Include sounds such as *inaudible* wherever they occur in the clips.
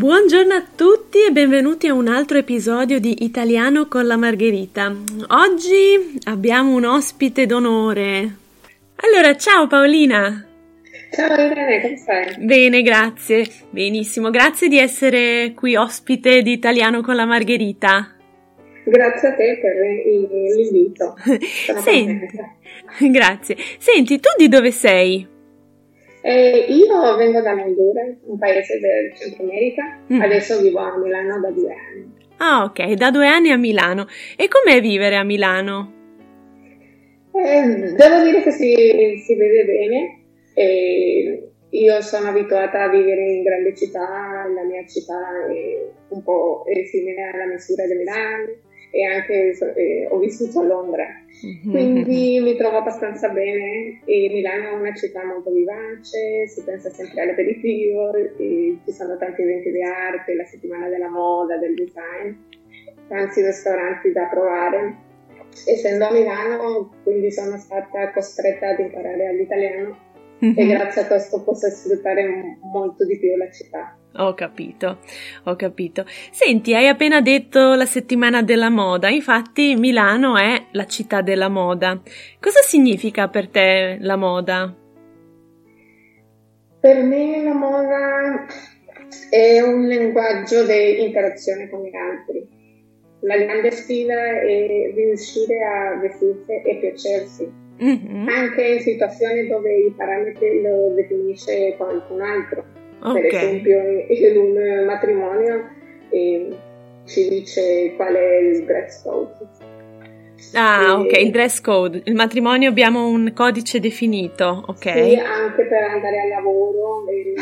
Buongiorno a tutti e benvenuti a un altro episodio di Italiano con la Margherita. Oggi abbiamo un ospite d'onore. Allora, ciao Paolina! Ciao Irene, come stai? Bene, grazie. Benissimo, grazie di essere qui ospite di Italiano con la Margherita. Grazie a te per l'invito. *laughs* Senti, grazie. Senti, tu di dove sei? Eh, io vengo da Honduras, un paese del Centro America, mm. adesso vivo a Milano da due anni. Ah, ok, da due anni a Milano. E com'è vivere a Milano? Eh, devo dire che si, si vede bene. Eh, io sono abituata a vivere in grandi città, la mia città è un po' simile alla misura di Milano e anche eh, ho vissuto a Londra, mm-hmm. quindi mi trovo abbastanza bene e Milano è una città molto vivace, si pensa sempre all'aperitivo, ci sono tanti eventi di arte, la settimana della moda, del design, tanti ristoranti da provare. Essendo a Milano, quindi sono stata costretta ad imparare l'italiano mm-hmm. e grazie a questo posso sfruttare molto di più la città. Ho capito, ho capito. Senti, hai appena detto la settimana della moda, infatti Milano è la città della moda. Cosa significa per te la moda? Per me la moda è un linguaggio di interazione con gli altri. La grande sfida è riuscire a vestirsi e piacersi, mm-hmm. anche in situazioni dove i parametri lo definisce qualcun altro Okay. Per esempio in un matrimonio eh, ci dice qual è il dress code. Ah, e, ok, il dress code. Il matrimonio abbiamo un codice definito, ok? Sì, anche per andare al lavoro. Eh,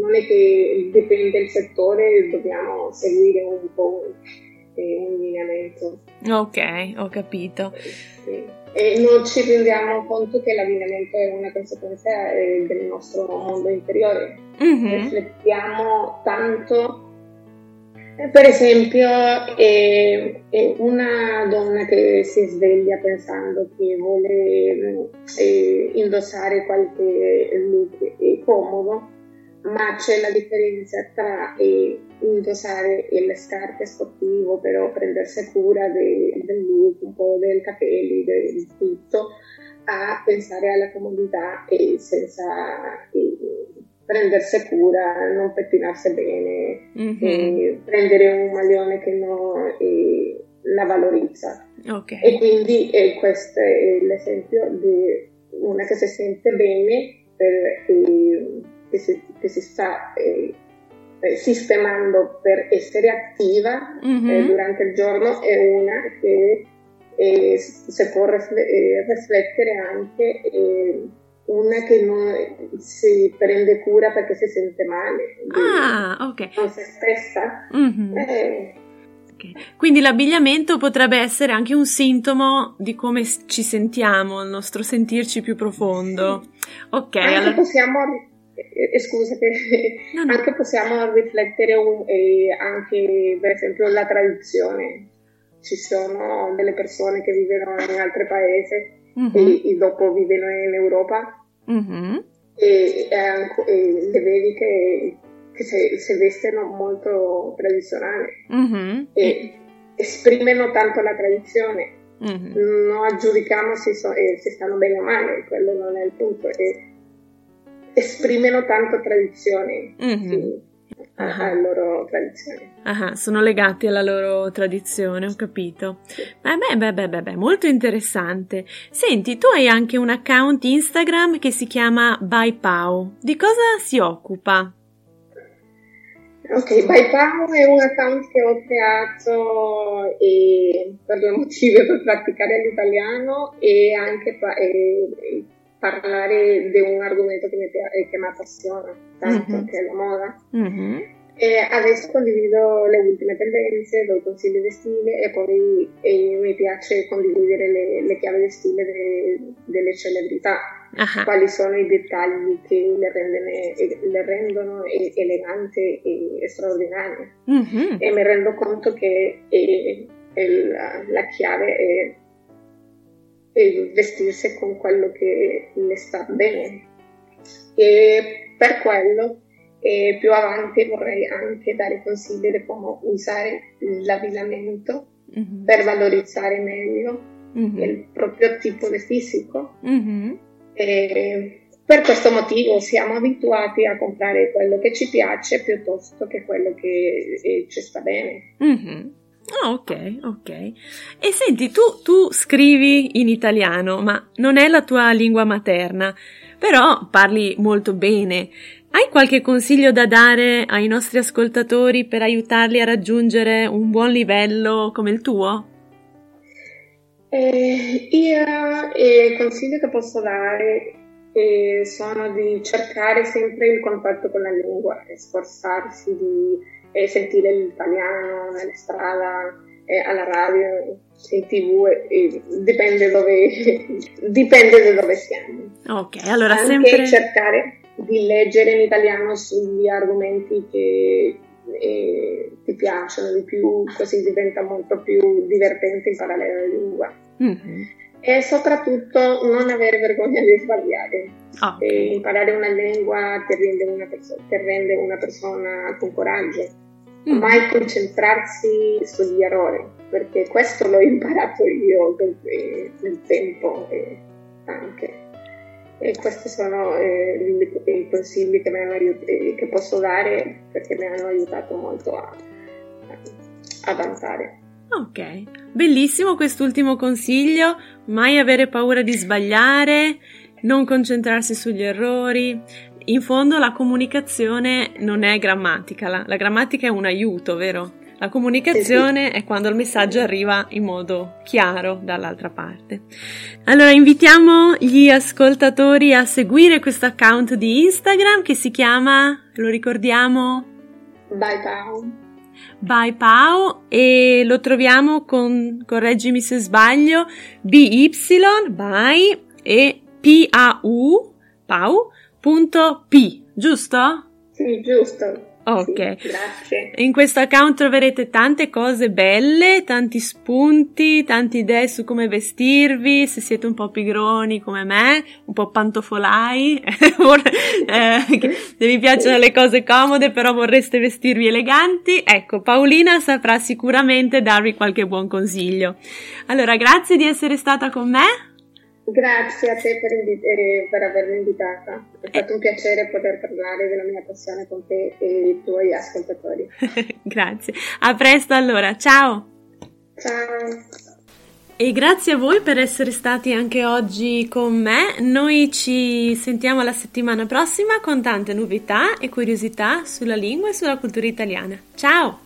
non è che dipende dal settore, dobbiamo seguire un po' un lineamento. Ok, ho capito. Sì e non ci rendiamo conto che l'allineamento è una conseguenza eh, del nostro mondo interiore. Mm-hmm. Riflettiamo tanto. Per esempio, è, una donna che si sveglia pensando che vuole eh, indossare qualche look comodo, ma c'è la differenza tra eh, indossare le scarpe sportivo, però prendersi cura de, del look, un po' dei capelli, del tutto, a pensare alla comodità e senza prendersi cura, non pettinarsi bene, mm-hmm. prendere un maglione che non la valorizza. Okay. E quindi eh, questo è l'esempio di una che si sente bene per, eh, che, si, che si sta eh, eh, sistemando per essere attiva mm-hmm. eh, durante il giorno è una che eh, si può eh, riflettere anche eh, una che non si prende cura perché si sente male ah, okay. non se stessa mm-hmm. Okay. Quindi l'abbigliamento potrebbe essere anche un sintomo di come ci sentiamo, il nostro sentirci più profondo. Sì. Ok. Allora... possiamo eh, scusate, no, no. anche possiamo riflettere un, eh, anche per esempio la tradizione. Ci sono delle persone che vivono in altri paesi uh-huh. e, e, dopo vivono in Europa uh-huh. e, e, le vedi che, che si, vestono molto tradizionali uh-huh. e esprimono tanto la tradizione. Non giudichiamo se, so, eh, se, stanno bene o male, quello non è il punto. E, esprimono tanto tradizioni. Mm-hmm. Sì. Alla loro tradizione. Uh-huh. sono legati alla loro tradizione, ho capito. Beh, beh, beh, beh, beh, molto interessante. Senti, tu hai anche un account Instagram che si chiama ByPau. Di cosa si occupa? Ok, ByPow è un account che ho creato e, per due *laughs* motivi, per praticare l'italiano e anche e, parlare di un argomento che mi, che mi appassiona tanto, mm-hmm. che è la moda. Mm-hmm. E adesso condivido le ultime tendenze, do consigli di stile e poi e mi piace condividere le, le chiavi di stile de, delle celebrità, uh-huh. quali sono i dettagli che le, rendene, le rendono eleganti e straordinarie. Uh-huh. E mi rendo conto che è, è la, la, chiave è, è vestirsi con quello che le sta bene. E per quello e più avanti vorrei anche dare consigli di come usare l'abbigliamento mm-hmm. per valorizzare meglio mm-hmm. il proprio tipo di fisico. Mm-hmm. per questo motivo siamo abituati a comprare quello che ci piace piuttosto che quello che eh, ci sta bene. Oh, ok, ok. E senti, tu, tu scrivi in italiano, ma non è la tua lingua materna, però parli molto bene. Hai qualche consiglio da dare ai nostri ascoltatori per aiutarli a raggiungere un buon livello come il tuo? Eh, io eh, il consiglio che posso dare eh, sono di cercare sempre il contatto con la lingua e sforzarsi di eh, sentire l'italiano nella strada, eh, alla radio, in tv, dipende, dove, *laughs* dipende da dove siamo. Ok, allora Anche sempre... cercare di leggere in italiano sugli argomenti che eh, ti piacciono di più, così diventa molto più divertente imparare la lingua. Mm-hmm. E soprattutto non avere vergogna di sbagliare. Okay. imparare una lingua ti rende una, perso- ti rende una persona con coraggio. Mm. Mai concentrarsi sugli errori, perché questo l'ho imparato io nel, nel tempo eh, anche. E questi sono eh, i consigli che, aiut- eh, che, posso dare perché mi hanno aiutato molto a, a avanzare. Ok, bellissimo quest'ultimo consiglio, mai avere paura di sbagliare, non concentrarsi sugli errori. In fondo la comunicazione non è grammatica, la, la grammatica è un aiuto, vero? La comunicazione è quando il messaggio arriva in modo chiaro dall'altra parte. Allora invitiamo gli ascoltatori a seguire questo account di Instagram che si chiama, lo ricordiamo? By Pau. By Pau e lo troviamo con, correggimi se sbaglio, BY, by e P-A-U, pau.p, giusto? Sì, giusto. Ok, sì, grazie. In questo account troverete tante cose belle, tanti spunti, tante idee su come vestirvi, se siete un po' pigroni come me, un po' pantofolai, *laughs* eh, se vi piacciono le cose comode però vorreste vestirvi eleganti, ecco, Paolina saprà sicuramente darvi qualche buon consiglio. Allora, grazie di essere stata con me. Grazie a te per, invi- eh, per, avermi invitata. È stato un piacere poter parlare della mia passione con te e i tuoi ascoltatori. *laughs* grazie. A presto allora. Ciao. Ciao. E grazie a voi per essere stati anche oggi con me. Noi ci sentiamo la settimana prossima con tante novità e curiosità sulla lingua e sulla cultura italiana. Ciao!